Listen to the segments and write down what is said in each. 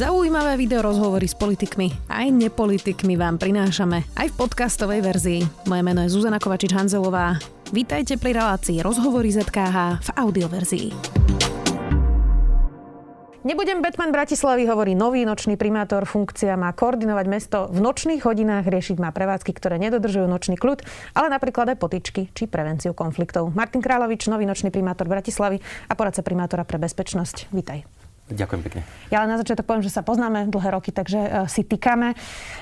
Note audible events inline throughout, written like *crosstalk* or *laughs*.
Zaujímavé video rozhovory s politikmi aj nepolitikmi vám prinášame aj v podcastovej verzii. Moje meno je Zuzana Kovačič-Hanzelová. Vítajte pri relácii Rozhovory ZKH v audioverzii. Nebudem Batman Bratislavy, hovorí nový nočný primátor. Funkcia má koordinovať mesto v nočných hodinách, riešiť má prevádzky, ktoré nedodržujú nočný kľud, ale napríklad aj potičky či prevenciu konfliktov. Martin Kráľovič, nový nočný primátor Bratislavy a poradca primátora pre bezpečnosť. Vítaj. Ďakujem pekne. Ja len na začiatok poviem, že sa poznáme dlhé roky, takže uh, si týkame.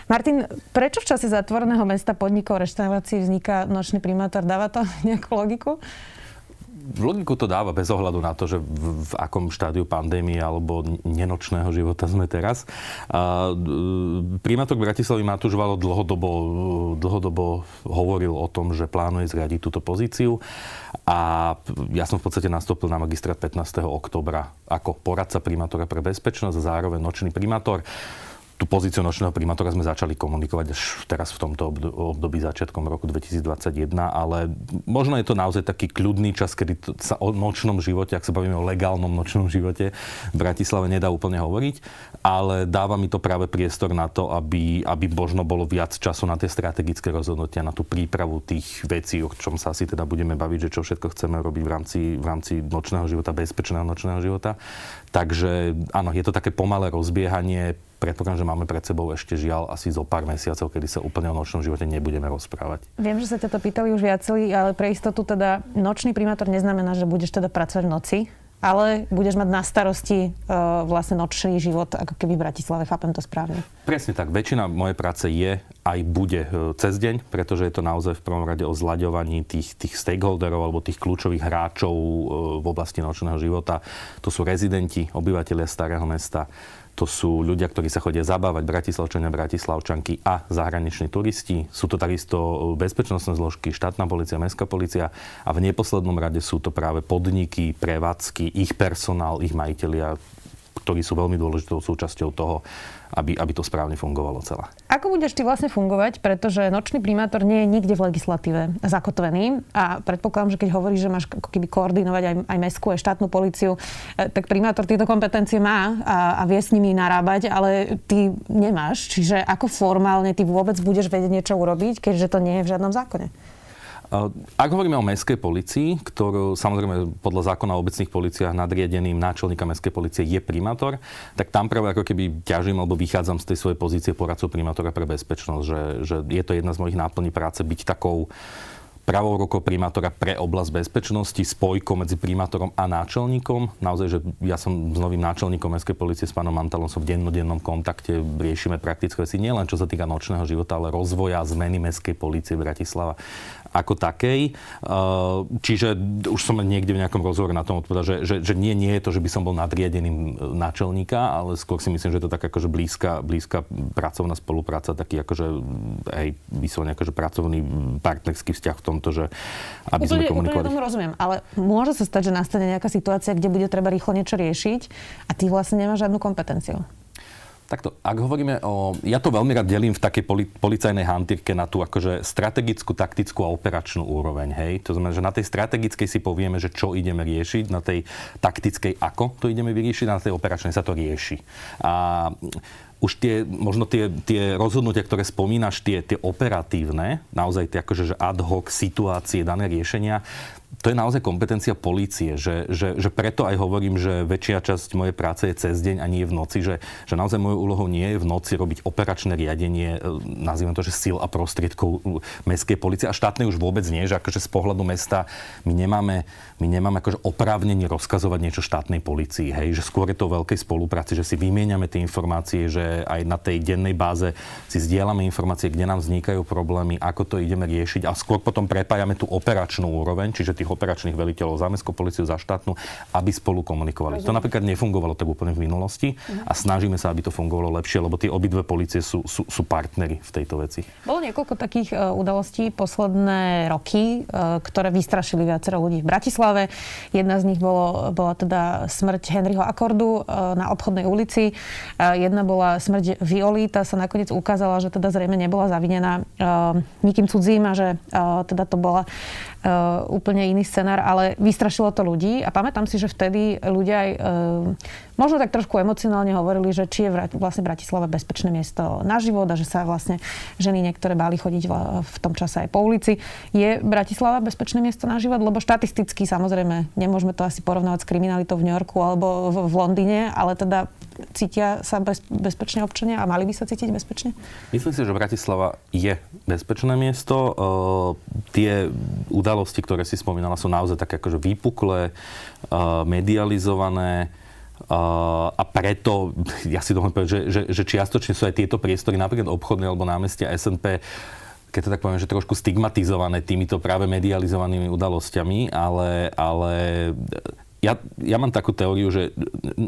Martin, prečo v čase zatvoreného mesta podnikov reštaurácií vzniká nočný primátor? Dáva to *laughs* nejakú logiku? logiku to dáva bez ohľadu na to, že v, v akom štádiu pandémie alebo nenočného života sme teraz. A, e, primátor Bratislavy Matúš Valo dlhodobo, dlhodobo hovoril o tom, že plánuje zriadiť túto pozíciu a ja som v podstate nastúpil na magistrát 15. oktobra ako poradca primátora pre bezpečnosť a zároveň nočný primátor tú pozíciu nočného primátora sme začali komunikovať až teraz v tomto období začiatkom roku 2021, ale možno je to naozaj taký kľudný čas, kedy sa o nočnom živote, ak sa bavíme o legálnom nočnom živote, v Bratislave nedá úplne hovoriť, ale dáva mi to práve priestor na to, aby, aby možno bolo viac času na tie strategické rozhodnutia, na tú prípravu tých vecí, o čom sa asi teda budeme baviť, že čo všetko chceme robiť v rámci, v rámci nočného života, bezpečného nočného života. Takže áno, je to také pomalé rozbiehanie, predpokladám, že máme pred sebou ešte žiaľ asi zo pár mesiacov, kedy sa úplne o nočnom živote nebudeme rozprávať. Viem, že sa ťa to pýtali už viacerí, ale pre istotu teda nočný primátor neznamená, že budeš teda pracovať v noci, ale budeš mať na starosti uh, vlastne nočný život, ako keby v Bratislave, chápem to správne. Presne tak. Väčšina mojej práce je aj bude e, cez deň, pretože je to naozaj v prvom rade o zlaďovaní tých, tých stakeholderov alebo tých kľúčových hráčov e, v oblasti nočného života. To sú rezidenti, obyvateľia starého mesta, to sú ľudia, ktorí sa chodia zabávať, bratislavčania, bratislavčanky a zahraniční turisti. Sú to takisto bezpečnostné zložky, štátna policia, mestská policia a v neposlednom rade sú to práve podniky, prevádzky, ich personál, ich majiteľia, ktorí sú veľmi dôležitou súčasťou toho, aby, aby to správne fungovalo celé. Ako budeš ty vlastne fungovať, pretože nočný primátor nie je nikde v legislatíve zakotvený a predpokladám, že keď hovoríš, že máš ako keby koordinovať aj, aj mestskú, aj štátnu policiu, eh, tak primátor tieto kompetencie má a, a vie s nimi narábať, ale ty nemáš. Čiže ako formálne ty vôbec budeš vedieť niečo urobiť, keďže to nie je v žiadnom zákone? Ak hovoríme o mestskej policii, ktorú samozrejme podľa zákona o obecných policiách nadriedeným náčelníka mestskej policie je primátor, tak tam práve ako keby ťažím alebo vychádzam z tej svojej pozície poradcov primátora pre bezpečnosť, že, že je to jedna z mojich náplní práce byť takou pravou rukou primátora pre oblasť bezpečnosti, spojko medzi primátorom a náčelníkom. Naozaj, že ja som s novým náčelníkom mestskej policie, s pánom Mantalom, som v dennodennom kontakte, riešime praktické veci, nielen čo sa týka nočného života, ale rozvoja zmeny mestskej policie Bratislava ako takej. Čiže už som niekde v nejakom rozhovore na tom odpovedal, že, že, že nie, nie je to, že by som bol nadriadeným náčelníka, ale skôr si myslím, že je to tak akože blízka, blízka pracovná spolupráca, taký akože hej, vyslovene akože pracovný partnerský vzťah v tomto, že aby úplne, sme komunikovali. Úplne tomu rozumiem, ale môže sa stať, že nastane nejaká situácia, kde bude treba rýchlo niečo riešiť a ty vlastne nemáš žiadnu kompetenciu. Takto, ak hovoríme o... Ja to veľmi rád delím v takej poli, policajnej hantírke na tú akože strategickú, taktickú a operačnú úroveň. Hej? To znamená, že na tej strategickej si povieme, že čo ideme riešiť, na tej taktickej ako to ideme vyriešiť, a na tej operačnej sa to rieši. A už tie, možno tie, tie rozhodnutia, ktoré spomínaš, tie, tie operatívne, naozaj tie akože že ad hoc situácie, dané riešenia, to je naozaj kompetencia polície, že, že, že preto aj hovorím, že väčšia časť mojej práce je cez deň a nie v noci, že, že naozaj mojou úlohou nie je v noci robiť operačné riadenie, e, nazývam to, že síl a prostriedkov mestskej policie a štátnej už vôbec nie, že akože z pohľadu mesta my nemáme, my nemáme akože oprávnenie rozkazovať niečo štátnej policii, hej, že skôr je to veľkej spolupráci, že si vymieňame tie informácie, že aj na tej dennej báze si zdieľame informácie, kde nám vznikajú problémy, ako to ideme riešiť a skôr potom prepájame tú operačnú úroveň, čiže tých operačných veliteľov za mestskú policiu, za štátnu, aby spolu komunikovali. Rozumiem. To napríklad nefungovalo tak úplne v minulosti uh-huh. a snažíme sa, aby to fungovalo lepšie, lebo tie obidve policie sú, sú, sú partnery v tejto veci. Bolo niekoľko takých uh, udalostí posledné roky, uh, ktoré vystrašili viacero ľudí v Bratislave. Jedna z nich bolo, bola teda smrť Henryho Akordu uh, na obchodnej ulici. Jedna bola smrť Violi, tá sa nakoniec ukázala, že teda zrejme nebola zavinená nikým cudzím a že teda to bola úplne iný scenár, ale vystrašilo to ľudí a pamätám si, že vtedy ľudia aj možno tak trošku emocionálne hovorili, že či je vlastne Bratislava bezpečné miesto na život a že sa vlastne ženy niektoré báli chodiť v tom čase aj po ulici. Je Bratislava bezpečné miesto na život? Lebo štatisticky samozrejme nemôžeme to asi porovnávať s kriminalitou v New Yorku alebo v Londýne, ale teda cítia sa bez, bezpečne občania a mali by sa cítiť bezpečne? Myslím si, že Bratislava je bezpečné miesto. E, tie udalosti, ktoré si spomínala, sú naozaj také akože vypuklé, e, medializované a preto, *laughs* ja si dovolím povedať, že, že, že čiastočne sú aj tieto priestory, napríklad obchodné alebo námestia SNP, keď to tak poviem, že trošku stigmatizované týmito práve medializovanými udalosťami, ale, ale ja, ja mám takú teóriu, že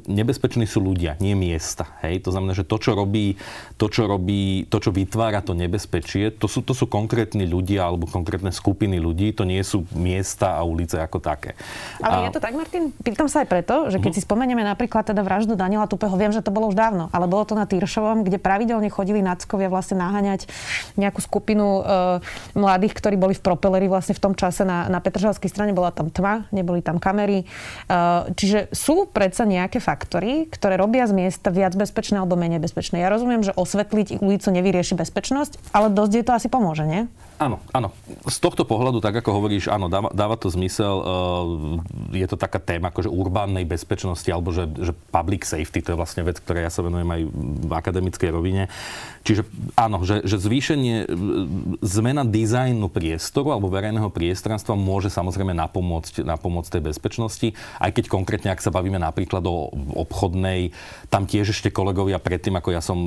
nebezpeční sú ľudia, nie miesta. Hej? To znamená, že to, čo robí, to, čo robí, to, čo vytvára to nebezpečie, to sú, to sú konkrétni ľudia alebo konkrétne skupiny ľudí, to nie sú miesta a ulice ako také. Ale a... je to tak, Martin? Pýtam sa aj preto, že keď uh-huh. si spomenieme napríklad teda vraždu Daniela Tupeho, viem, že to bolo už dávno, ale bolo to na Týršovom, kde pravidelne chodili náckovia vlastne naháňať nejakú skupinu e, mladých, ktorí boli v propeleri vlastne v tom čase na, na Petržalskej strane, bola tam tma, neboli tam kamery čiže sú predsa nejaké faktory, ktoré robia z miesta viac bezpečné alebo menej bezpečné. Ja rozumiem, že osvetliť ulicu nevyrieši bezpečnosť, ale dosť je to asi pomôže, nie? Áno, áno. Z tohto pohľadu, tak ako hovoríš, áno, dáva, dáva to zmysel. Eh, je to taká téma akože urbánnej bezpečnosti alebo že, že public safety, to je vlastne vec, ktoré ja sa venujem aj v akademickej rovine. Čiže áno, že, že zvýšenie, zmena dizajnu priestoru alebo verejného priestranstva môže samozrejme napomôcť, napomôcť tej bezpečnosti, aj keď konkrétne, ak sa bavíme napríklad o obchodnej, tam tiež ešte kolegovia predtým, ako ja som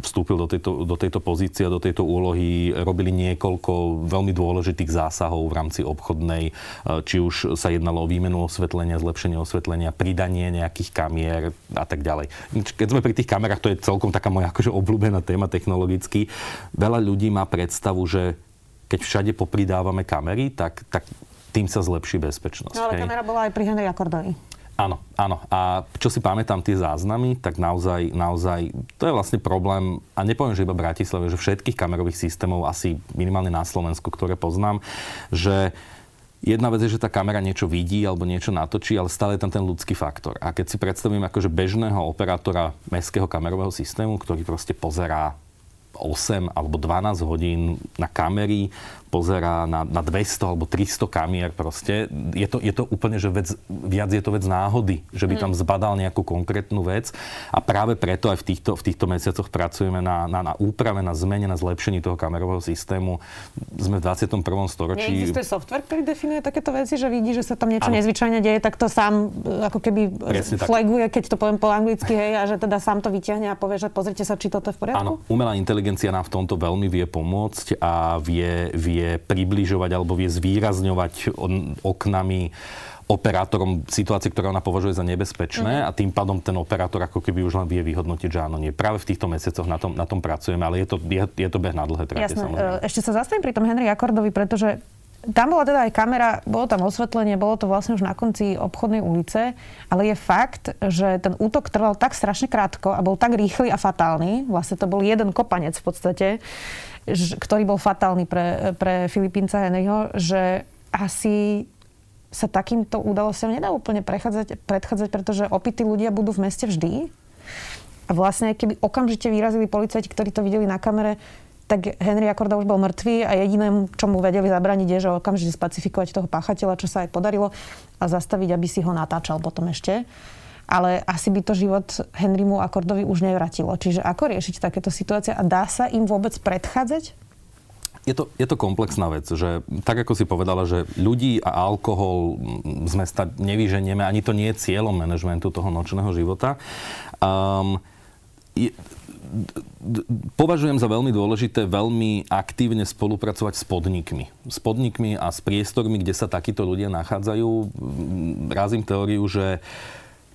vstúpil do tejto, do tejto pozície, do tejto úlohy, robili niekoľko veľmi dôležitých zásahov v rámci obchodnej, či už sa jednalo o výmenu osvetlenia, zlepšenie osvetlenia, pridanie nejakých kamier a tak ďalej. Keď sme pri tých kamerách, to je celkom taká moja akože obľúbená téma, téma technologicky. Veľa ľudí má predstavu, že keď všade popridávame kamery, tak, tak tým sa zlepší bezpečnosť. No ale hej. kamera bola aj pri Henry Akordovi. Áno, áno. A čo si pamätám tie záznamy, tak naozaj, naozaj, to je vlastne problém, a nepoviem, že iba Bratislave, že všetkých kamerových systémov, asi minimálne na Slovensku, ktoré poznám, že Jedna vec je, že tá kamera niečo vidí alebo niečo natočí, ale stále je tam ten ľudský faktor. A keď si predstavím akože bežného operátora mestského kamerového systému, ktorý proste pozerá 8 alebo 12 hodín na kamery, pozerá na, na 200 alebo 300 kamier proste. Je to, je to úplne, že vec, viac je to vec náhody, že by tam mm. zbadal nejakú konkrétnu vec a práve preto aj v týchto, v týchto mesiacoch pracujeme na, na, na úprave, na zmene, na zlepšení toho kamerového systému. Sme v 21. storočí. Neexistuje software, ktorý definuje takéto veci, že vidí, že sa tam niečo ano. nezvyčajne deje, tak to sám e, ako keby Presne flaguje, tak. keď to poviem po anglicky, hej, a že teda sám to vyťahne a povie, že pozrite sa, či toto je v poriadku. Áno, umelá inteligencia nám v tomto veľmi vie pomôcť a vie, vie vie približovať alebo vie zvýrazňovať oknami operátorom situácie, ktoré ona považuje za nebezpečné mm-hmm. a tým pádom ten operátor ako keby už len vie vyhodnotiť, že áno, nie. Práve v týchto mesiacoch na tom, na tom pracujeme, ale je to, je, je to beh na dlhé trate samozrejme. E, ešte sa zastavím pri tom Henry Akordovi, pretože tam bola teda aj kamera, bolo tam osvetlenie, bolo to vlastne už na konci obchodnej ulice, ale je fakt, že ten útok trval tak strašne krátko a bol tak rýchly a fatálny, vlastne to bol jeden kopanec v podstate, ktorý bol fatálny pre, pre Filipínca Henryho, že asi sa takýmto udalostiam nedá úplne prechádzať, predchádzať, pretože opití ľudia budú v meste vždy. A vlastne, keby okamžite vyrazili policajti, ktorí to videli na kamere, tak Henry Akorda už bol mŕtvý a jediné, čo mu vedeli zabraniť, je, že okamžite spacifikovať toho páchateľa, čo sa aj podarilo a zastaviť, aby si ho natáčal potom ešte ale asi by to život Henrymu Akordovi už nevratilo. Čiže ako riešiť takéto situácie a dá sa im vôbec predchádzať? Je to, je to komplexná vec, že tak ako si povedala, že ľudí a alkohol z mesta nevyženieme, ani to nie je cieľom manažmentu toho nočného života. Um, je, považujem za veľmi dôležité veľmi aktívne spolupracovať s podnikmi. S podnikmi a s priestormi, kde sa takíto ľudia nachádzajú. Razím teóriu, že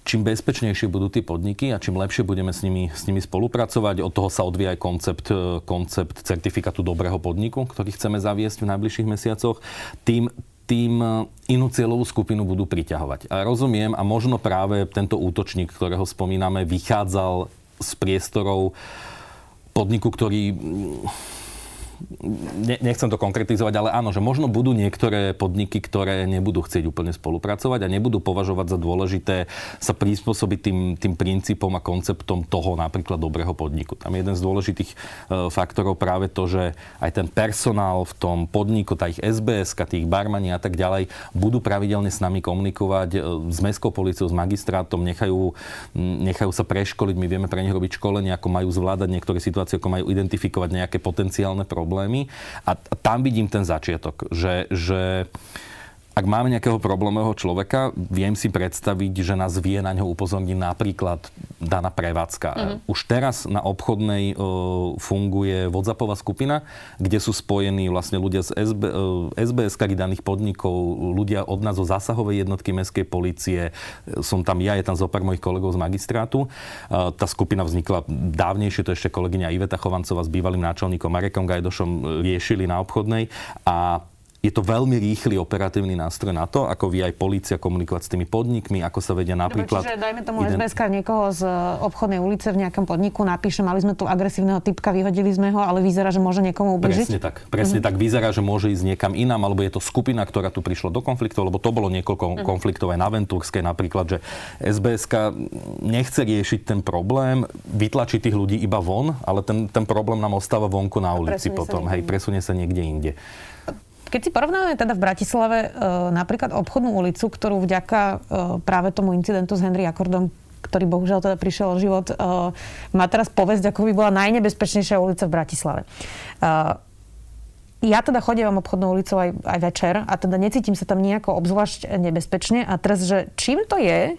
čím bezpečnejšie budú tie podniky a čím lepšie budeme s nimi, s nimi spolupracovať, od toho sa odvíja aj koncept, e, koncept certifikátu dobrého podniku, ktorý chceme zaviesť v najbližších mesiacoch, tým, tým e, inú cieľovú skupinu budú priťahovať. A rozumiem, a možno práve tento útočník, ktorého spomíname, vychádzal z priestorov podniku, ktorý ne, nechcem to konkretizovať, ale áno, že možno budú niektoré podniky, ktoré nebudú chcieť úplne spolupracovať a nebudú považovať za dôležité sa prispôsobiť tým, tým princípom a konceptom toho napríklad dobrého podniku. Tam je jeden z dôležitých e, faktorov práve to, že aj ten personál v tom podniku, tá ich SBS, tých barmani a tak ďalej, budú pravidelne s nami komunikovať e, s mestskou policiou, s magistrátom, nechajú, nechajú sa preškoliť, my vieme pre nich robiť školenie, ako majú zvládať niektoré situácie, ako majú identifikovať nejaké potenciálne problémy problémy. A tam vidím ten začiatok, že, že ak máme nejakého problémového človeka, viem si predstaviť, že nás vie na ňo upozorniť napríklad daná prevádzka. Uh-huh. Už teraz na obchodnej uh, funguje WhatsAppová skupina, kde sú spojení vlastne ľudia z SB, uh, SBS daných podnikov, ľudia od nás zo zásahovej jednotky mestskej policie, som tam ja, je tam zopár mojich kolegov z magistrátu. Uh, tá skupina vznikla dávnejšie, to ešte kolegyňa Iveta Chovancová s bývalým náčelníkom Marekom Gajdošom riešili na obchodnej a je to veľmi rýchly operatívny nástroj na to, ako vie aj policia komunikovať s tými podnikmi, ako sa vedia napríklad... Čiže dajme tomu ident... SBSK niekoho z obchodnej ulice v nejakom podniku, napíše, mali sme tu agresívneho typka, vyhodili sme ho, ale vyzerá, že môže niekomu ubližiť. Presne tak. Presne mm-hmm. tak. Vyzerá, že môže ísť niekam inám, alebo je to skupina, ktorá tu prišla do konfliktov, lebo to bolo niekoľko mm-hmm. konfliktov aj na Ventúrskej napríklad, že SBSK nechce riešiť ten problém, vytlačiť tých ľudí iba von, ale ten, ten problém nám ostáva vonku na ulici potom. Hej, presunie sa niekde inde. Keď si porovnáme teda v Bratislave e, napríklad obchodnú ulicu, ktorú vďaka e, práve tomu incidentu s Henry Akordom ktorý bohužiaľ teda prišiel o život, e, má teraz povesť, ako by bola najnebezpečnejšia ulica v Bratislave ja teda chodím obchodnou ulicou aj, aj večer a teda necítim sa tam nejako obzvlášť nebezpečne. A teraz, že čím to je,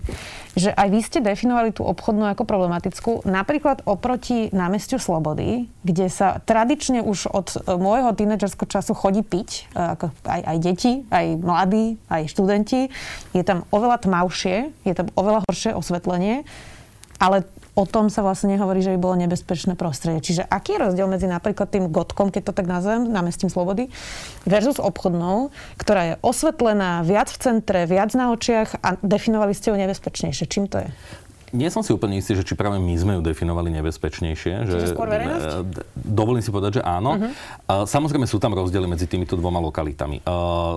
že aj vy ste definovali tú obchodnú ako problematickú, napríklad oproti námestiu Slobody, kde sa tradične už od môjho tínedžerského času chodí piť, ako aj, aj deti, aj mladí, aj študenti. Je tam oveľa tmavšie, je tam oveľa horšie osvetlenie, ale o tom sa vlastne nehovorí, že by bolo nebezpečné prostredie. Čiže aký je rozdiel medzi napríklad tým gotkom, keď to tak nazvem, námestím Slobody, versus obchodnou, ktorá je osvetlená viac v centre, viac na očiach a definovali ste ju nebezpečnejšie. Čím to je? Nie som si úplne istý, že či práve my sme ju definovali nebezpečnejšie. Čiže že, skôr verejnosť? E, dovolím si povedať, že áno. Uh-huh. Samozrejme sú tam rozdiely medzi týmito dvoma lokalitami. E,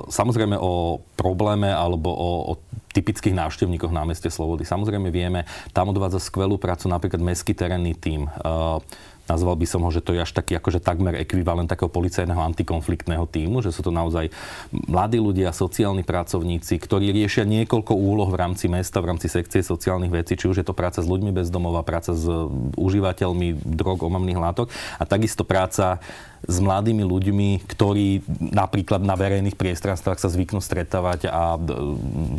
samozrejme o probléme alebo o, o typických návštevníkoch námestie Slobody. Samozrejme vieme, tam odvádza skvelú prácu napríklad mestský terénny tím. Nazval by som ho, že to je až taký akože takmer ekvivalent takého policajného antikonfliktného týmu, že sú to naozaj mladí ľudia, sociálni pracovníci, ktorí riešia niekoľko úloh v rámci mesta, v rámci sekcie sociálnych vecí, či už je to práca s ľuďmi bez domova, práca s užívateľmi drog, omamných látok a takisto práca s mladými ľuďmi, ktorí napríklad na verejných priestranstvách sa zvyknú stretávať a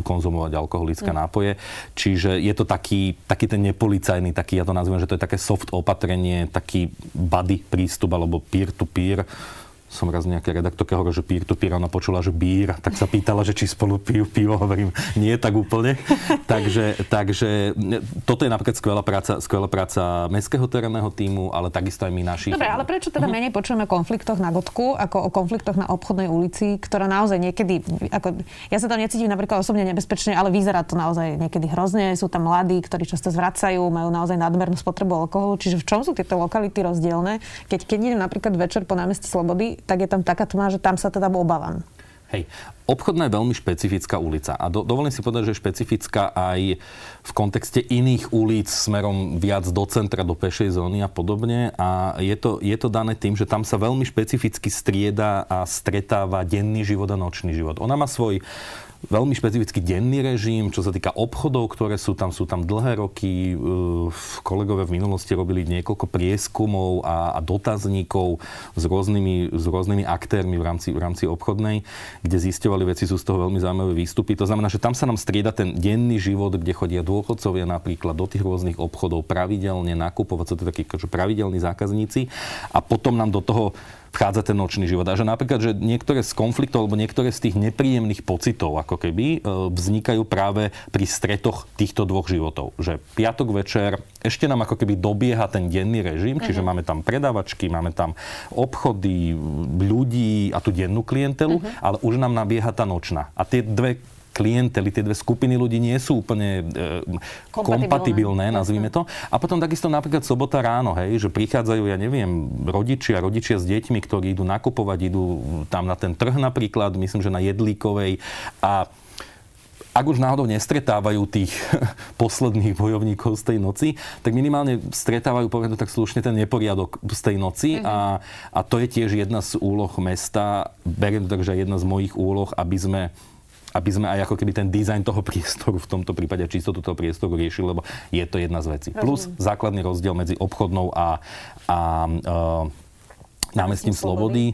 konzumovať alkoholické mm. nápoje. Čiže je to taký, taký ten nepolicajný, taký, ja to nazvem, že to je také soft opatrenie, taký buddy prístup alebo peer-to-peer som raz nejaké redaktorke hovoril, že peer to peer, ona počula, že bír, tak sa pýtala, že či spolu pijú pivo, hovorím, nie tak úplne. *laughs* takže, takže toto je napríklad skvelá práca, skvelá práca mestského terénneho týmu, ale takisto aj my našich. Dobre, ale prečo teda uh-huh. menej počujeme o konfliktoch na Gotku, ako o konfliktoch na obchodnej ulici, ktorá naozaj niekedy, ako, ja sa tam necítim napríklad osobne nebezpečne, ale vyzerá to naozaj niekedy hrozne, sú tam mladí, ktorí často zvracajú, majú naozaj nadmernú spotrebu alkoholu, čiže v čom sú tieto lokality rozdielne? Keď, keď idem napríklad večer po námestí Slobody, tak je tam taká tma, že tam sa teda obávam. Hej, obchodná je veľmi špecifická ulica a do, dovolím si povedať, že je špecifická aj v kontexte iných ulic smerom viac do centra, do pešej zóny a podobne a je to, je to dané tým, že tam sa veľmi špecificky strieda a stretáva denný život a nočný život. Ona má svoj veľmi špecifický denný režim, čo sa týka obchodov, ktoré sú tam, sú tam dlhé roky. Kolegové v minulosti robili niekoľko prieskumov a, a dotazníkov s rôznymi, s rôznymi aktérmi v rámci, v rámci obchodnej, kde zistovali veci, sú z toho veľmi zaujímavé výstupy. To znamená, že tam sa nám strieda ten denný život, kde chodia dôchodcovia napríklad do tých rôznych obchodov pravidelne nakupovať, sú to takí akože pravidelní zákazníci a potom nám do toho vchádza ten nočný život. A že napríklad, že niektoré z konfliktov alebo niektoré z tých nepríjemných pocitov ako keby e, vznikajú práve pri stretoch týchto dvoch životov. Že piatok večer ešte nám ako keby dobieha ten denný režim, čiže uh-huh. máme tam predávačky, máme tam obchody, ľudí a tú dennú klientelu, uh-huh. ale už nám nabieha tá nočná. A tie dve klientely, tie dve skupiny ľudí nie sú úplne e, kompatibilné, nazvime to. A potom takisto napríklad sobota ráno, hej, že prichádzajú, ja neviem, rodičia, rodičia s deťmi, ktorí idú nakupovať, idú tam na ten trh napríklad, myslím, že na Jedlíkovej. A ak už náhodou nestretávajú tých *laughs* posledných bojovníkov z tej noci, tak minimálne stretávajú, poviem tak slušne, ten neporiadok z tej noci. Mm-hmm. a, a to je tiež jedna z úloh mesta, beriem to tak, že jedna z mojich úloh, aby sme aby sme aj ako keby ten dizajn toho priestoru, v tomto prípade čistotu toho priestoru riešili, lebo je to jedna z vecí. Rozumiem. Plus základný rozdiel medzi obchodnou a, a uh, námestím Slobody.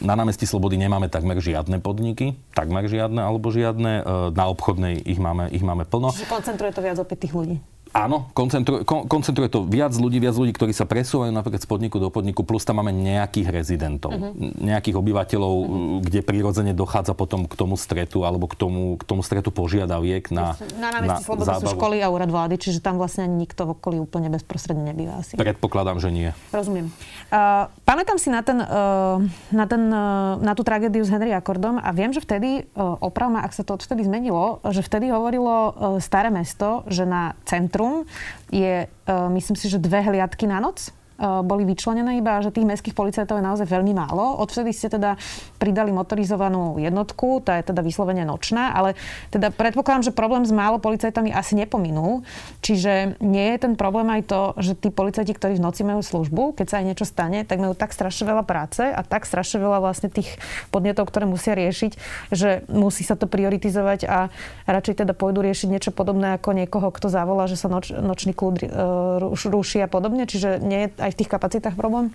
Na námestí Slobody nemáme takmer žiadne podniky, takmer žiadne alebo žiadne. E, na obchodnej ich máme, ich máme plno. Čiže koncentruje to viac opäť tých ľudí. Áno, koncentruje, koncentruje to viac ľudí, viac ľudí, ktorí sa presúvajú napríklad z podniku do podniku, plus tam máme nejakých rezidentov, uh-huh. nejakých obyvateľov, uh-huh. kde prirodzene dochádza potom k tomu stretu alebo k tomu, k tomu stretu požiadaviek na Na námestí Slobody sú školy a úrad vlády, čiže tam vlastne nikto v okolí úplne bezprostredne nebýva asi. Predpokladám, že nie. Rozumiem. Uh, pamätám si na, ten, uh, na, ten, uh, na tú tragédiu s Henry Akordom a viem, že vtedy, uh, opravma, ak sa to odvtedy zmenilo, že vtedy hovorilo uh, staré mesto, že na centru centrum. Je, e, myslím si, že dve hliadky na noc boli vyčlenené iba, že tých mestských policajtov je naozaj veľmi málo. Odvtedy ste teda pridali motorizovanú jednotku, tá je teda vyslovene nočná, ale teda predpokladám, že problém s málo policajtami asi nepominul. Čiže nie je ten problém aj to, že tí policajti, ktorí v noci majú službu, keď sa aj niečo stane, tak majú tak strašne veľa práce a tak strašne veľa vlastne tých podnetov, ktoré musia riešiť, že musí sa to prioritizovať a radšej teda pôjdu riešiť niečo podobné ako niekoho, kto zavolá, že sa noč, nočný kľud uh, ruší a podobne. Čiže nie je aj aj v tých kapacitách problém?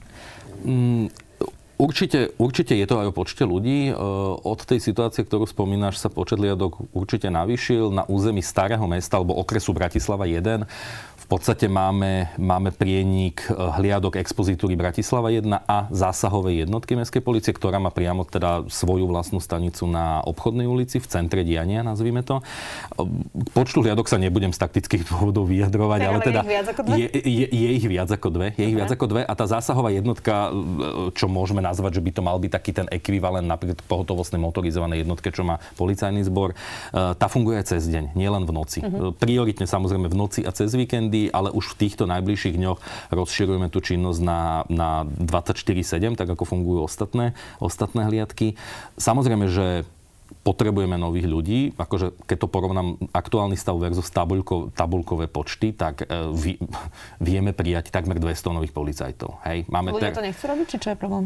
Mm, Určite, určite je to aj o počte ľudí. E, od tej situácie, ktorú spomínaš, sa počet liadok určite navýšil. Na území starého mesta alebo okresu Bratislava 1 v podstate máme, máme prienik eh, hliadok expozitúry Bratislava 1 a zásahovej jednotky Mestskej policie, ktorá má priamo teda svoju vlastnú stanicu na obchodnej ulici v centre diania, nazvime to. K počtu hliadok sa nebudem z taktických *laughs* dôvodov vyjadrovať, ale, ale teda je, je, je ich viac ako dve. Je ich viac ako dve a tá zásahová jednotka, čo môžeme nazvať, že by to mal byť taký ten ekvivalent napríklad pohotovostnej motorizovanej jednotke, čo má policajný zbor, eh, tá funguje aj cez deň, nielen v noci. Uh-huh. Prioritne samozrejme v noci a cez víkendy ale už v týchto najbližších dňoch rozširujeme tú činnosť na, na 24-7, tak ako fungujú ostatné, ostatné hliadky. Samozrejme, že potrebujeme nových ľudí. Akože, keď to porovnám aktuálny stav versus tabulko, tabulkové počty, tak uh, vy, vieme prijať takmer 200 nových policajtov. Hej? Máme Ľudia ter... to nechcú robiť, či čo je problém?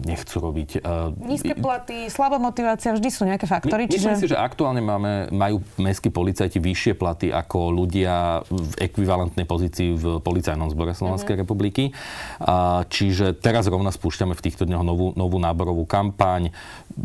nechcú robiť. Nízke platy, slabá motivácia, vždy sú nejaké faktory. My, čiže... Myslím si, že aktuálne máme, majú mestskí policajti vyššie platy ako ľudia v ekvivalentnej pozícii v policajnom zbore Slovenskej mm-hmm. republiky. A, čiže teraz rovna spúšťame v týchto dňoch novú, novú náborovú kampaň.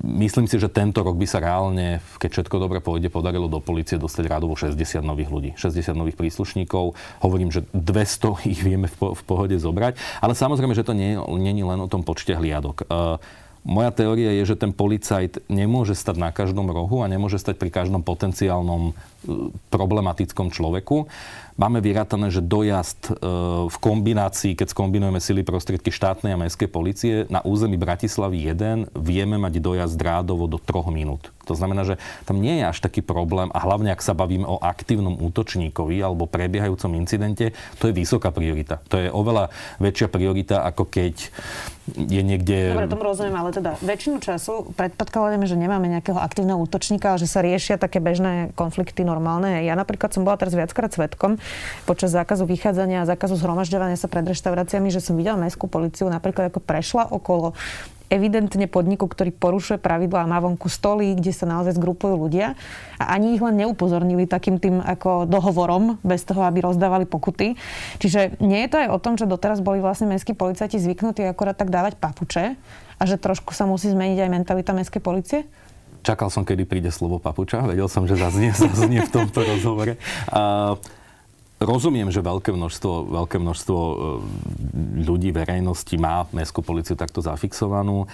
Myslím si, že tento rok by sa reálne, keď všetko dobre pôjde, podarilo do policie dostať rádovo 60 nových ľudí, 60 nových príslušníkov. Hovorím, že 200 ich vieme v, po, v pohode zobrať, ale samozrejme, že to nie, nie je len o tom počte hliadok. Uh, moja teória je, že ten policajt nemôže stať na každom rohu a nemôže stať pri každom potenciálnom problematickom človeku. Máme vyrátané, že dojazd e, v kombinácii, keď skombinujeme sily prostriedky štátnej a mestskej policie, na území Bratislavy 1 vieme mať dojazd rádovo do 3 minút. To znamená, že tam nie je až taký problém a hlavne ak sa bavíme o aktívnom útočníkovi alebo prebiehajúcom incidente, to je vysoká priorita. To je oveľa väčšia priorita, ako keď je niekde... Dobre, tomu rozumiem, ale teda väčšinu času predpokladáme, že nemáme nejakého aktívneho útočníka, ale že sa riešia také bežné konflikty normálne. Ja napríklad som bola teraz viackrát svetkom počas zákazu vychádzania a zákazu zhromažďovania sa pred reštauráciami, že som videla mestskú policiu napríklad ako prešla okolo evidentne podniku, ktorý porušuje pravidlá a má vonku stoly, kde sa naozaj zgrupujú ľudia a ani ich len neupozornili takým tým ako dohovorom, bez toho, aby rozdávali pokuty. Čiže nie je to aj o tom, že doteraz boli vlastne mestskí policajti zvyknutí akorát tak dávať papuče a že trošku sa musí zmeniť aj mentalita mestskej policie? Čakal som, kedy príde slovo papuča. Vedel som, že zaznie, *laughs* zaznie v tomto rozhovore. A Rozumiem, že veľké množstvo, veľké množstvo e, ľudí, verejnosti má mestskú policiu takto zafixovanú.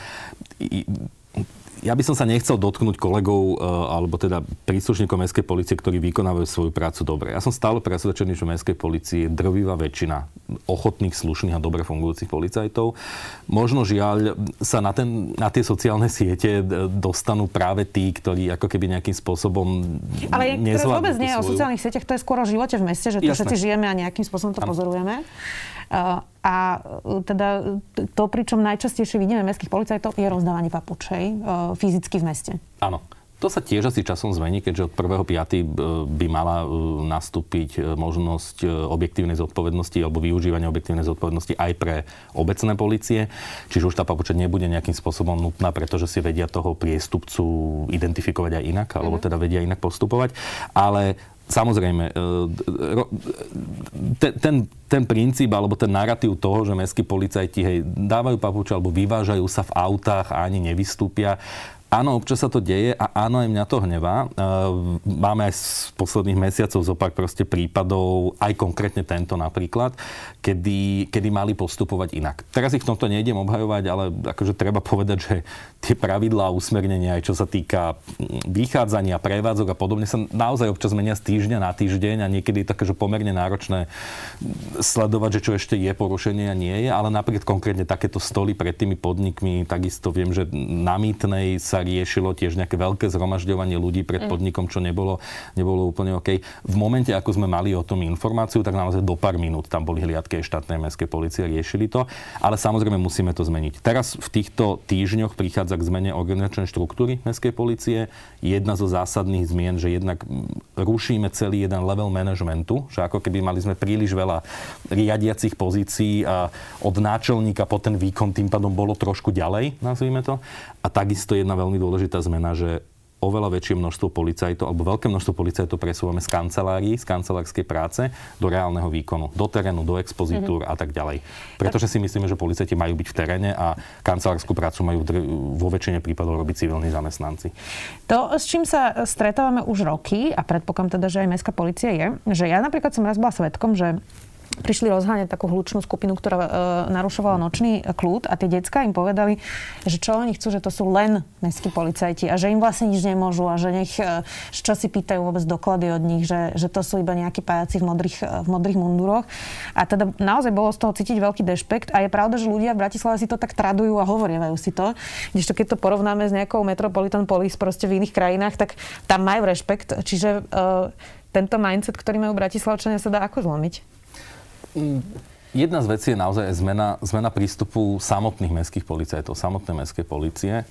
Ja by som sa nechcel dotknúť kolegov, e, alebo teda príslušníkov mestskej policie, ktorí vykonávajú svoju prácu dobre. Ja som stále presvedčený, že v mestskej policie je drvivá väčšina ochotných, slušných a dobre fungujúcich policajtov. Možno žiaľ sa na, ten, na tie sociálne siete dostanú práve tí, ktorí ako keby nejakým spôsobom Ale to vôbec nie svoju... o sociálnych sieťach, to je skôr o živote v meste, že tu všetci žijeme a nejakým spôsobom to ano. pozorujeme. A teda to, pričom najčastejšie vidíme mestských policajtov, je rozdávanie papučej fyzicky v meste. Áno. To sa tiež asi časom zmení, keďže od 1.5. E, by mala e, nastúpiť e, možnosť objektívnej zodpovednosti alebo využívania objektívnej zodpovednosti aj pre obecné policie. Čiže už tá papuča nebude nejakým spôsobom nutná, pretože si vedia toho priestupcu identifikovať aj inak, alebo mhm. teda vedia inak postupovať. Ale Samozrejme, ten, ten princíp alebo ten narratív toho, že mestskí policajti hej, dávajú papuče alebo vyvážajú sa v autách a ani nevystúpia, Áno, občas sa to deje a áno, aj mňa to hnevá. Máme aj z posledných mesiacov zopak proste prípadov, aj konkrétne tento napríklad, kedy, kedy mali postupovať inak. Teraz ich v tomto nejdem obhajovať, ale akože treba povedať, že tie pravidlá usmernenia, aj čo sa týka vychádzania, prevádzok a podobne, sa naozaj občas menia z týždňa na týždeň a niekedy je také, pomerne náročné sledovať, že čo ešte je porušenie a nie je, ale napríklad konkrétne takéto stoly pred tými podnikmi, takisto viem, že na Mýtnej sa riešilo tiež nejaké veľké zhromažďovanie ľudí pred mm. podnikom, čo nebolo, nebolo úplne OK. V momente, ako sme mali o tom informáciu, tak naozaj do pár minút tam boli hliadky štátnej mestskej policie, riešili to. Ale samozrejme musíme to zmeniť. Teraz v týchto týždňoch prichádza k zmene organizačnej štruktúry mestskej policie. Jedna zo zásadných zmien, že jednak rušíme celý jeden level managementu, že ako keby mali sme príliš veľa riadiacich pozícií a od náčelníka po ten výkon tým pádom bolo trošku ďalej, nazvime to. A takisto jedna veľmi dôležitá zmena, že oveľa väčšie množstvo policajtov, alebo veľké množstvo policajtov presúvame z kancelárií, z kancelárskej práce do reálneho výkonu, do terénu, do expozitúr mm-hmm. a tak ďalej. Pretože si myslíme, že policajti majú byť v teréne a kancelárskú prácu majú vo väčšine prípadov robiť civilní zamestnanci. To, s čím sa stretávame už roky, a predpokladám teda, že aj mestská policia je, že ja napríklad som raz bola svetkom, že prišli rozháňať takú hlučnú skupinu, ktorá e, narušovala nočný kľud a tie decka im povedali, že čo oni chcú, že to sú len mestskí policajti a že im vlastne nič nemôžu a že nech, e, čo si pýtajú vôbec doklady od nich, že, že to sú iba nejakí pajaci v modrých, e, v modrých mundúroch. A teda naozaj bolo z toho cítiť veľký dešpekt a je pravda, že ľudia v Bratislave si to tak tradujú a hovorievajú si to. Kdežto keď to porovnáme s nejakou Metropolitan Police proste v iných krajinách, tak tam majú rešpekt. Čiže uh, tento mindset, ktorý majú Bratislavčania, sa dá ako zlomiť? Jedna z vecí je naozaj zmena, zmena prístupu samotných mestských policajtov, samotnej mestskej policie.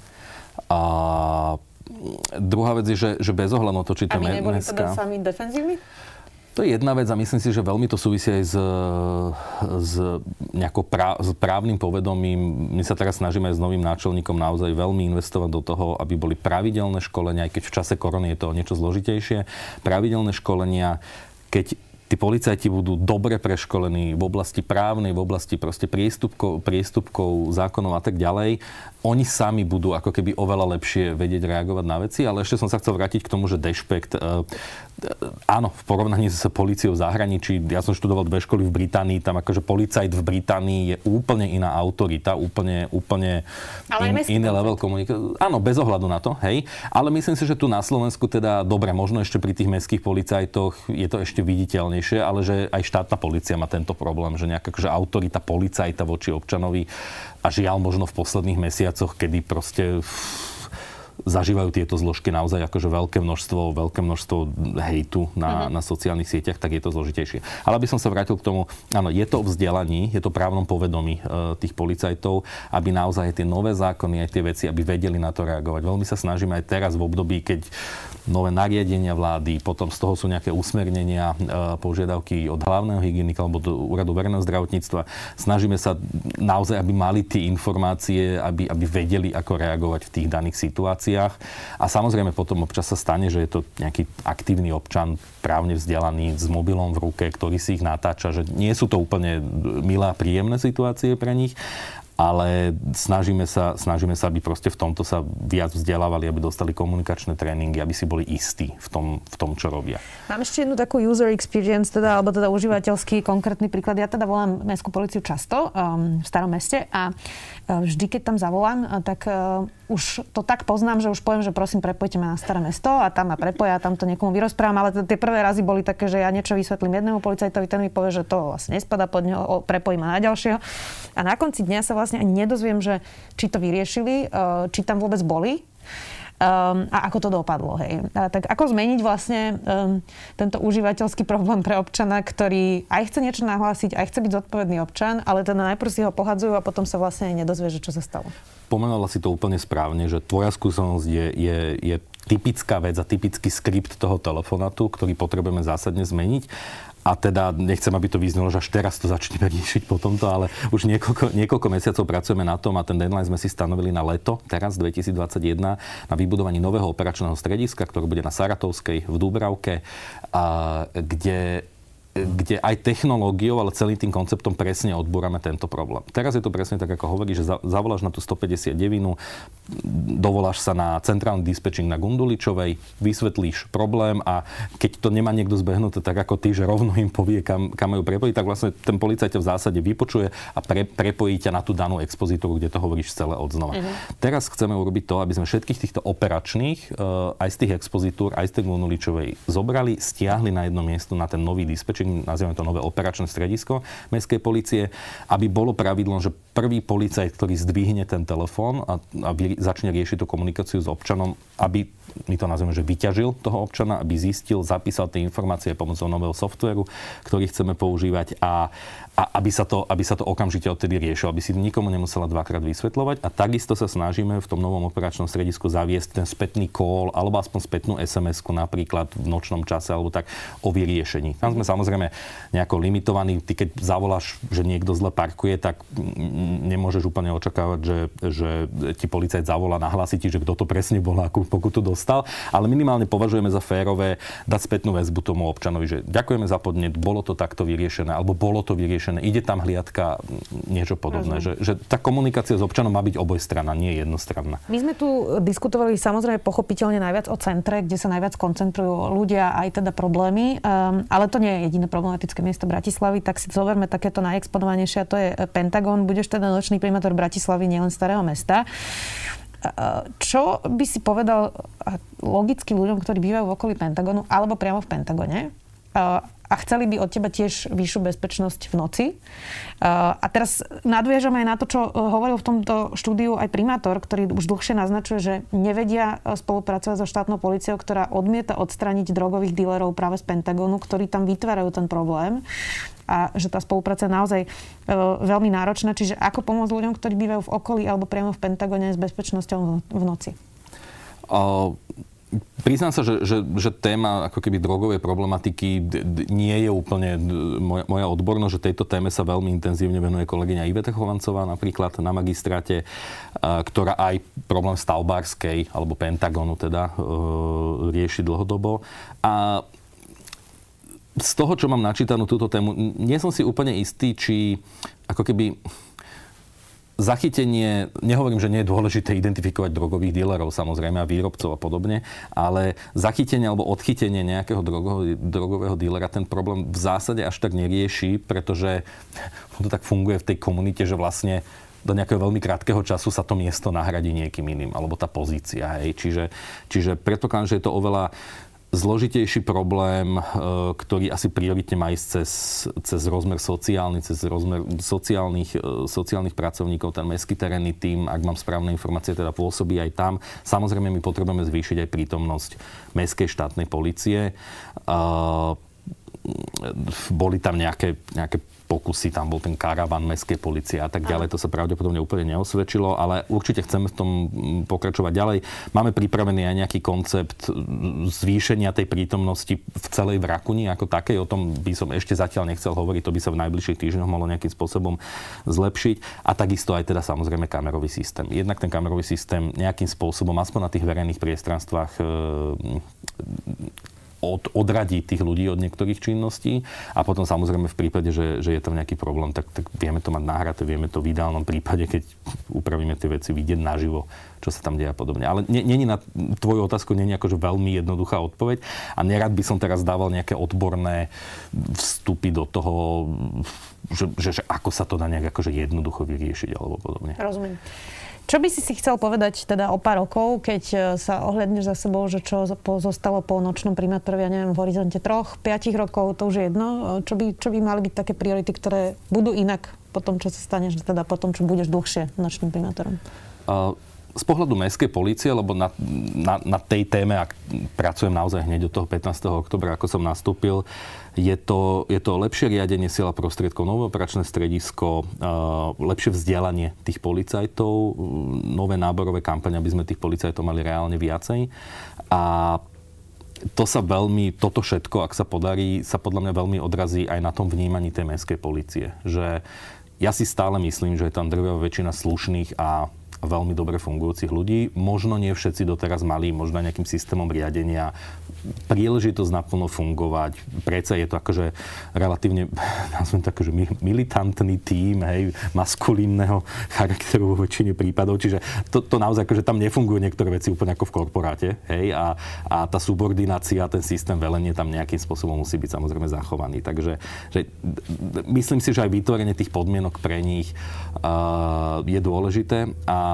A druhá vec je, že, že bez ohľadu to, či to je neboli teda sami defenzívni? To je jedna vec a myslím si, že veľmi to súvisí aj s, s nejakou prá, s právnym povedomím. My sa teraz snažíme aj s novým náčelníkom naozaj veľmi investovať do toho, aby boli pravidelné školenia, aj keď v čase korony je to niečo zložitejšie. Pravidelné školenia, keď tí policajti budú dobre preškolení v oblasti právnej, v oblasti proste priestupkov, priestupkov zákonov a tak ďalej, oni sami budú ako keby oveľa lepšie vedieť reagovať na veci, ale ešte som sa chcel vrátiť k tomu, že dešpekt, e, áno, v porovnaní s policiou v zahraničí, ja som študoval dve školy v Británii, tam akože policajt v Británii je úplne iná autorita, úplne, úplne in, iný level komunikácie. Áno, bez ohľadu na to, hej. Ale myslím si, že tu na Slovensku teda, dobre, možno ešte pri tých mestských policajtoch je to ešte viditeľnejšie, ale že aj štátna policia má tento problém, že nejaká akože autorita policajta voči občanovi a žiaľ možno v posledných mesiacoch, kedy proste zažívajú tieto zložky naozaj akože veľké množstvo, veľké množstvo hejtu na, uh-huh. na sociálnych sieťach, tak je to zložitejšie. Ale aby som sa vrátil k tomu, áno, je to o vzdelaní, je to právnom povedomí e, tých policajtov, aby naozaj tie nové zákony, aj tie veci, aby vedeli na to reagovať. Veľmi sa snažíme aj teraz v období, keď nové nariadenia vlády, potom z toho sú nejaké usmernenia, e, požiadavky od hlavného hygienika alebo do úradu verejného zdravotníctva. Snažíme sa naozaj, aby mali tie informácie, aby, aby vedeli, ako reagovať v tých daných situáciách veciach. A samozrejme potom občas sa stane, že je to nejaký aktívny občan, právne vzdelaný, s mobilom v ruke, ktorý si ich natáča, že nie sú to úplne milé a príjemné situácie pre nich. Ale snažíme sa, snažíme sa, aby proste v tomto sa viac vzdelávali, aby dostali komunikačné tréningy, aby si boli istí v tom, v tom čo robia. Mám ešte jednu takú user experience, teda, alebo teda užívateľský konkrétny príklad. Ja teda volám mestskú policiu často um, v starom meste a uh, vždy, keď tam zavolám, uh, tak uh, už to tak poznám, že už poviem, že prosím, prepojte ma na staré mesto a tam ma prepoja, tam to niekomu vyrozprávam, ale tie prvé razy boli také, že ja niečo vysvetlím jednému policajtovi, ten mi povie, že to vlastne nespada pod neho, prepojím ma na ďalšieho. A na konci dňa sa vlastne ani nedozviem, že či to vyriešili, či tam vôbec boli, um, a ako to dopadlo. Hej. A tak ako zmeniť vlastne um, tento užívateľský problém pre občana, ktorý aj chce niečo nahlásiť, aj chce byť zodpovedný občan, ale teda najprv si ho pohadzujú a potom sa vlastne nedozvie, že čo sa stalo. Pomenovala si to úplne správne, že tvoja skúsenosť je, je, je typická vec a typický skript toho telefonátu, ktorý potrebujeme zásadne zmeniť. A teda nechcem, aby to vyznelo, že až teraz to začneme *laughs* riešiť po tomto, ale už niekoľko, niekoľko mesiacov pracujeme na tom a ten deadline sme si stanovili na leto, teraz 2021, na vybudovaní nového operačného strediska, ktoré bude na Saratovskej v Dúbravke, a, kde kde aj technológiou, ale celým tým konceptom presne odbúrame tento problém. Teraz je to presne tak, ako hovorí, že zavoláš na tú 159, dovoláš sa na centrálny dispečing na Gunduličovej, vysvetlíš problém a keď to nemá niekto zbehnuté tak ako ty, že rovno im povie, kam, kam majú prepojiť, tak vlastne ten policajt v zásade vypočuje a pre, prepojí ťa na tú danú expozitúru, kde to hovoríš celé od znova. Uh-huh. Teraz chceme urobiť to, aby sme všetkých týchto operačných, eh, aj z tých expozitúr, aj z tej Gunduličovej zobrali, stiahli na jedno miesto na ten nový dispečing či nazývame to nové operačné stredisko mestskej policie, aby bolo pravidlom, že prvý policajt, ktorý zdvihne ten telefón a, a začne riešiť tú komunikáciu s občanom, aby my to nazveme, že vyťažil toho občana, aby zistil, zapísal tie informácie pomocou nového softveru, ktorý chceme používať a, a aby, sa to, aby sa to okamžite odtedy riešilo, aby si nikomu nemusela dvakrát vysvetľovať. A takisto sa snažíme v tom novom operačnom stredisku zaviesť ten spätný call alebo aspoň spätnú SMS-ku napríklad v nočnom čase alebo tak o vyriešení. Tam sme samozrejme nejako limitovaní. Ty keď zavoláš, že niekto zle parkuje, tak nemôžeš úplne očakávať, že, že ti policajt zavolá, nahlási ti, že kto to presne bol, akú pokutu dostal dostal, ale minimálne považujeme za férové dať spätnú väzbu tomu občanovi, že ďakujeme za podnet, bolo to takto vyriešené, alebo bolo to vyriešené, ide tam hliadka, niečo podobné. Že, že tá komunikácia s občanom má byť obojstranná, nie jednostranná. My sme tu diskutovali samozrejme pochopiteľne najviac o centre, kde sa najviac koncentrujú ľudia aj teda problémy, um, ale to nie je jediné problematické miesto Bratislavy, tak si zoberme takéto najexponovanejšie a to je Pentagon. Budeš teda nočný primátor Bratislavy, nielen starého mesta. Čo by si povedal logicky ľuďom, ktorí bývajú v okolí Pentagonu alebo priamo v Pentagone a chceli by od teba tiež vyššiu bezpečnosť v noci. A teraz nadviežame aj na to, čo hovoril v tomto štúdiu aj primátor, ktorý už dlhšie naznačuje, že nevedia spolupracovať so štátnou policiou, ktorá odmieta odstraniť drogových dílerov práve z Pentagonu, ktorí tam vytvárajú ten problém a že tá spolupráca je naozaj e, veľmi náročná. Čiže ako pomôcť ľuďom, ktorí bývajú v okolí alebo priamo v Pentagone s bezpečnosťou v noci? Uh, Priznám sa, že, že, že téma ako keby drogovej problematiky d- d- nie je úplne moja, moja odbornosť, že tejto téme sa veľmi intenzívne venuje kolegyňa Iveta Chovancová napríklad na magistráte, a, ktorá aj problém stavbárskej alebo Pentagonu teda e, rieši dlhodobo. A z toho, čo mám načítanú túto tému, nie som si úplne istý, či ako keby zachytenie, nehovorím, že nie je dôležité identifikovať drogových dílerov samozrejme a výrobcov a podobne, ale zachytenie alebo odchytenie nejakého drogového, drogového dílera ten problém v zásade až tak nerieši, pretože to tak funguje v tej komunite, že vlastne do nejakého veľmi krátkeho času sa to miesto nahradí niekým iným, alebo tá pozícia. Hej. Čiže, čiže predpokladám, že je to oveľa zložitejší problém, e, ktorý asi prioritne má ísť cez, cez rozmer sociálny, cez rozmer sociálnych, e, sociálnych pracovníkov, ten mestský terénny tým, ak mám správne informácie, teda pôsobí aj tam. Samozrejme, my potrebujeme zvýšiť aj prítomnosť mestskej štátnej policie. Boli tam nejaké, nejaké pokusy, tam bol ten karavan mestskej policie a tak ďalej. To sa pravdepodobne úplne neosvedčilo, ale určite chceme v tom mm, pokračovať ďalej. Máme pripravený aj nejaký koncept mm, zvýšenia tej prítomnosti v celej Vrakuni ako takej. O tom by som ešte zatiaľ nechcel hovoriť, to by sa v najbližších týždňoch malo nejakým spôsobom zlepšiť. A takisto aj teda samozrejme kamerový systém. Jednak ten kamerový systém nejakým spôsobom, aspoň na tých verejných priestranstvách, e, od, odradiť tých ľudí od niektorých činností a potom samozrejme v prípade, že, že je tam nejaký problém, tak, tak vieme to mať nahraté, vieme to v ideálnom prípade, keď upravíme tie veci, vidieť naživo, čo sa tam deje a podobne. Ale není na tvoju otázku není akože veľmi jednoduchá odpoveď a nerad by som teraz dával nejaké odborné vstupy do toho, že, že, že ako sa to dá nejak akože jednoducho vyriešiť alebo podobne. Rozumiem. Čo by si si chcel povedať teda o pár rokov, keď e, sa ohľadneš za sebou, že čo zostalo po nočnom primátorovi, ja neviem, v horizonte troch, piatich rokov, to už je jedno. E, čo by, čo by mali byť také priority, ktoré budú inak po tom, čo sa staneš, teda po tom, čo budeš dlhšie nočným primátorom? Uh, z pohľadu mestskej policie, lebo na, na, na tej téme, ak pracujem naozaj hneď od toho 15. oktobra, ako som nastúpil, je to, je to lepšie riadenie sila prostriedkov, nové operačné stredisko, lepšie vzdelanie tých policajtov, nové náborové kampane, aby sme tých policajtov mali reálne viacej. A to sa veľmi, toto všetko, ak sa podarí, sa podľa mňa veľmi odrazí aj na tom vnímaní tej mestskej policie. Že ja si stále myslím, že je tam drvivá väčšina slušných a veľmi dobre fungujúcich ľudí. Možno nie všetci doteraz mali možno nejakým systémom riadenia príležitosť naplno fungovať. Prečo je to akože relatívne, *laughs* nazvem to akože militantný tím, hej, maskulínneho charakteru vo väčšine prípadov. Čiže to, to naozaj akože tam nefungujú niektoré veci úplne ako v korporáte, hej, a, a tá subordinácia, ten systém velenie tam nejakým spôsobom musí byť samozrejme zachovaný. Takže že, myslím si, že aj vytvorenie tých podmienok pre nich uh, je dôležité a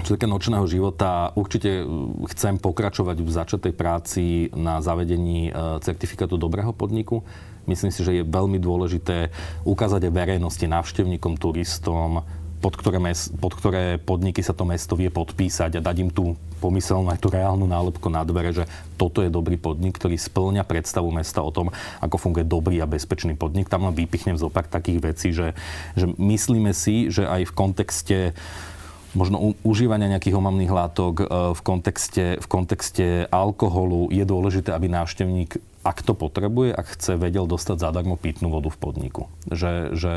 čo týka nočného života, určite uh, chcem pokračovať v začatej práci na zavedení uh, certifikátu dobrého podniku. Myslím si, že je veľmi dôležité ukázať aj verejnosti, návštevníkom, turistom, pod ktoré, mes, pod ktoré podniky sa to mesto vie podpísať a dať im tú pomyselnú aj tú reálnu nálepku na dvere, že toto je dobrý podnik, ktorý splňa predstavu mesta o tom, ako funguje dobrý a bezpečný podnik. Tam len vypichnem zo takých vecí, že, že myslíme si, že aj v kontexte možno užívania nejakých omamných látok e, v kontexte, v kontexte alkoholu je dôležité, aby návštevník ak to potrebuje, ak chce, vedel dostať zadarmo pitnú vodu v podniku. Že, že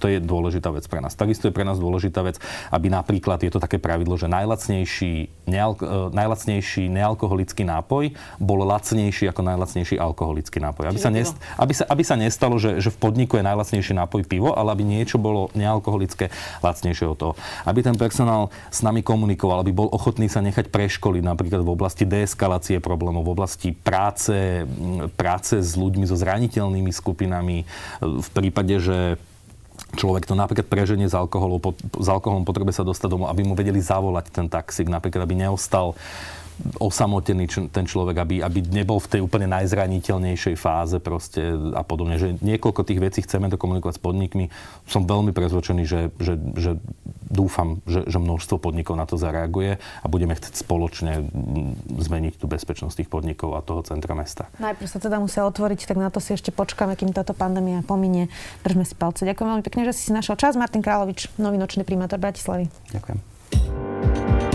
to je dôležitá vec pre nás. Takisto je pre nás dôležitá vec, aby napríklad, je to také pravidlo, že najlacnejší, neal, e, najlacnejší nealkoholický nápoj bol lacnejší ako najlacnejší alkoholický nápoj. Aby sa, nest, aby, sa, aby sa nestalo, že, že v podniku je najlacnejší nápoj pivo, ale aby niečo bolo nealkoholické lacnejšie od toho. Aby ten personál s nami komunikoval, aby bol ochotný sa nechať preškoliť napríklad v oblasti deeskalácie problémov, v oblasti práce, práce s ľuďmi so zraniteľnými skupinami. V prípade, že človek to napríklad preženie s alkoholom, s alkoholom potrebuje sa dostať domov, aby mu vedeli zavolať ten taxík, napríklad aby neostal osamotený ten človek, aby, aby nebol v tej úplne najzraniteľnejšej fáze proste a podobne. Že niekoľko tých vecí chceme to komunikovať s podnikmi. Som veľmi prezvočený, že, že, že dúfam, že, že množstvo podnikov na to zareaguje a budeme chcieť spoločne zmeniť tú bezpečnosť tých podnikov a toho centra mesta. Najprv sa teda musia otvoriť, tak na to si ešte počkáme, kým táto pandémia pominie. Držme si palce. Ďakujem veľmi pekne, že si si našiel čas. Martin Královič, nový nočný primátor Bratislavy. Ďakujem.